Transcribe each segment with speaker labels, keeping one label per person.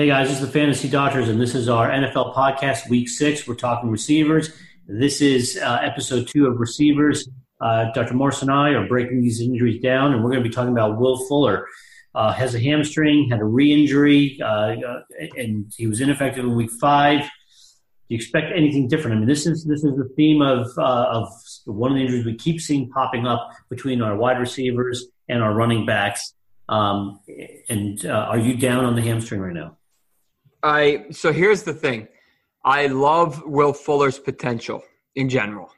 Speaker 1: Hey guys, this is the Fantasy Doctors, and this is our NFL podcast, week six. We're talking receivers. This is uh, episode two of receivers. Uh, Dr. Morse and I are breaking these injuries down, and we're going to be talking about Will Fuller. Uh, has a hamstring, had a re-injury, uh, uh, and he was ineffective in week five. Do you expect anything different? I mean, this is this is the theme of uh, of one of the injuries we keep seeing popping up between our wide receivers and our running backs. Um, and are you down on the hamstring right now?
Speaker 2: I so here's the thing. I love Will Fuller's potential in general.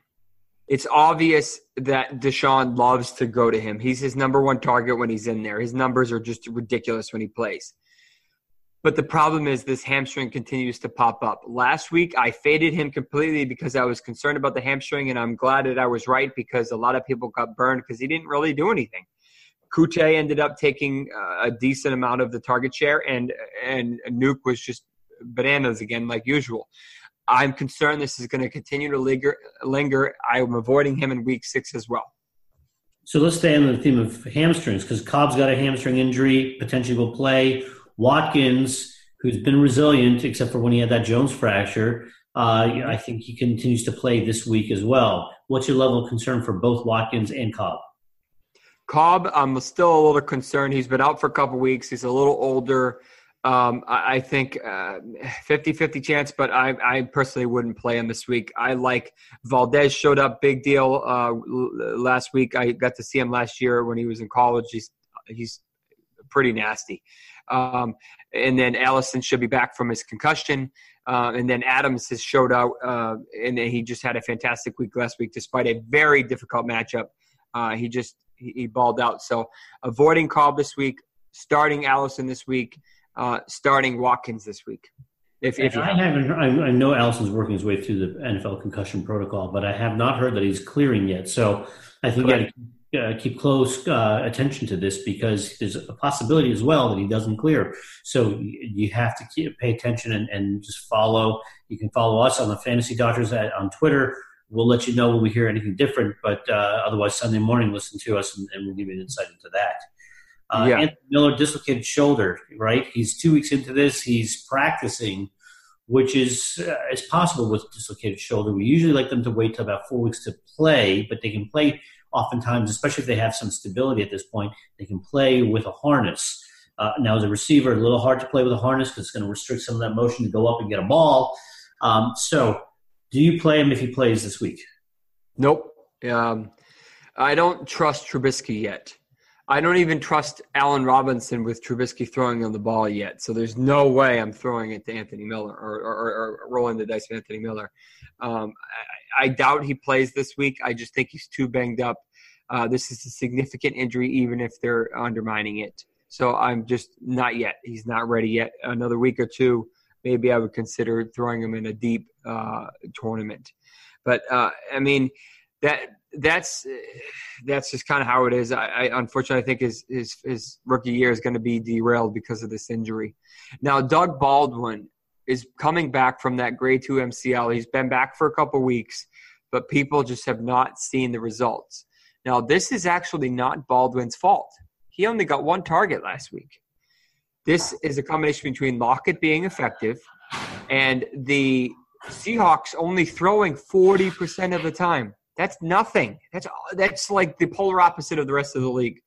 Speaker 2: It's obvious that Deshaun loves to go to him. He's his number one target when he's in there. His numbers are just ridiculous when he plays. But the problem is this hamstring continues to pop up. Last week, I faded him completely because I was concerned about the hamstring, and I'm glad that I was right because a lot of people got burned because he didn't really do anything. Coutee ended up taking uh, a decent amount of the target share, and and Nuke was just bananas again, like usual. I'm concerned this is going to continue to linger. linger. I'm avoiding him in week six as well.
Speaker 1: So let's stay on the theme of hamstrings because Cobb's got a hamstring injury, potentially will play. Watkins, who's been resilient except for when he had that Jones fracture, uh, I think he continues to play this week as well. What's your level of concern for both Watkins and Cobb?
Speaker 2: Cobb, I'm still a little concerned. He's been out for a couple weeks. He's a little older. Um, I, I, think uh, 50-50 chance, but I, I, personally wouldn't play him this week. I like Valdes showed up big deal uh, last week. I got to see him last year when he was in college. He's he's pretty nasty. Um, and then Allison should be back from his concussion. Uh, and then Adams has showed out, uh, and he just had a fantastic week last week, despite a very difficult matchup. Uh, he just he, he balled out. So avoiding Cobb this week, starting Allison this week, uh, starting Watkins this week.
Speaker 1: If, if I haven't, I, I know Allison's working his way through the NFL concussion protocol, but I have not heard that he's clearing yet. So I think you got to uh, keep close uh, attention to this because there's a possibility as well that he doesn't clear. So you have to keep, pay attention and, and just follow. You can follow us on the Fantasy Doctors at, on Twitter we'll let you know when we hear anything different. But uh, otherwise, Sunday morning, listen to us and, and, we'll give you an insight into that. Uh, yeah. Anthony Miller dislocated shoulder, right? He's two weeks into this. He's practicing, which is uh, is possible with dislocated shoulder. We usually like them to wait till about four weeks to play, but they can play oftentimes, especially if they have some stability at this point. They can play with a harness. Uh, now, as a receiver, a little hard to play with a harness because it's going to restrict some of that motion to go up and get a ball. Um, so do you play him if he plays this week?
Speaker 2: Nope. Um, I don't trust Trubisky yet. I don't even trust Allen Robinson with Trubisky throwing on the ball yet. So there's no way I'm throwing it to Anthony Miller or, or, or rolling the dice with Anthony Miller. Um, I, I, doubt he plays this week. I just think he's too banged up. Uh, this is a significant injury, even if they're undermining it. So I'm just not yet. He's not ready yet. Another week or two maybe I would consider throwing him in a deep uh, tournament. But uh, I mean, that that's that's just kind of how it is. I, I unfortunately I think his, his his rookie year is going to be derailed because of this injury. Now, Doug Baldwin is coming back from that grade two MCL. He's been back for a couple weeks, but people just have not seen the results. Now, this is actually not Baldwin's fault. He only got one target last week. This is a combination between Lockett being effective and the Seahawks only throwing 40% of the time. That's nothing. That's that's like the polar opposite of the rest of the league.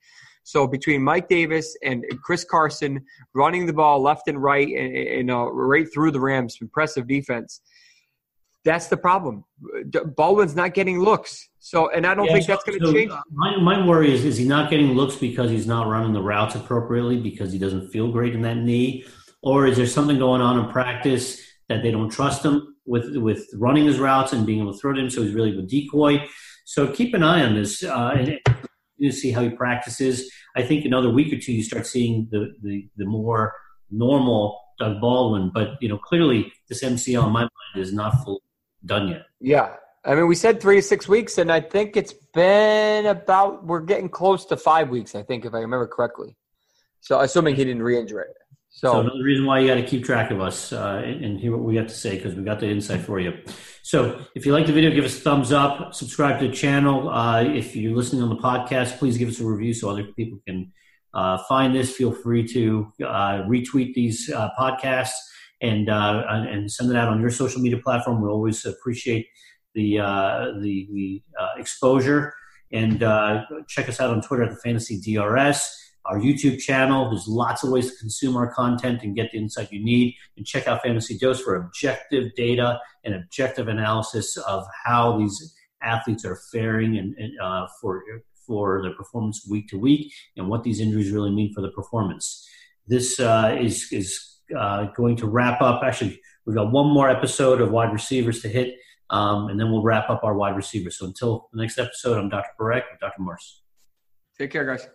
Speaker 2: So between Mike Davis and Chris Carson running the ball left and right and, and uh, right through the Rams, impressive defense. That's the problem. Baldwin's not getting looks. So, and I don't yeah, think so, that's going to so change.
Speaker 1: My, my worry is, is he not getting looks because he's not running the routes appropriately because he doesn't feel great in that knee? Or is there something going on in practice that they don't trust him with, with running his routes and being able to throw to him? So he's really a decoy. So keep an eye on this. Uh, you see how he practices. I think another week or two, you start seeing the, the, the more normal Doug Baldwin. But, you know, clearly this MCL in my mind is not full done yet.
Speaker 2: Yeah. I mean, we said three to six weeks, and I think it's been about, we're getting close to five weeks, I think, if I remember correctly. So, assuming he didn't re injure it.
Speaker 1: So, so, another reason why you got to keep track of us uh, and, and, hear what we got to say because we got the insight for you. So if you like the video, give us a thumbs up, subscribe to the channel. Uh, if you're listening on the podcast, please give us a review so other people can uh, find this, feel free to uh, retweet these uh, podcasts and uh, and send it out on your social media platform. We always appreciate the uh, the, the exposure. And check us out on Twitter at the Fantasy DRS our YouTube channel. There's lots of ways to consume our content and get the insight you need. And check out Fantasy Dose for objective data and objective analysis of how these athletes are faring and, and uh, for for their performance week to week and what these injuries really mean for the performance. This uh, is is uh, going to wrap up. Actually, we've got one more episode of wide receivers to hit, um, and then we'll wrap up our wide receivers. So until the next episode, I'm Dr. Parekh, Dr. Morse.
Speaker 2: Take care, guys.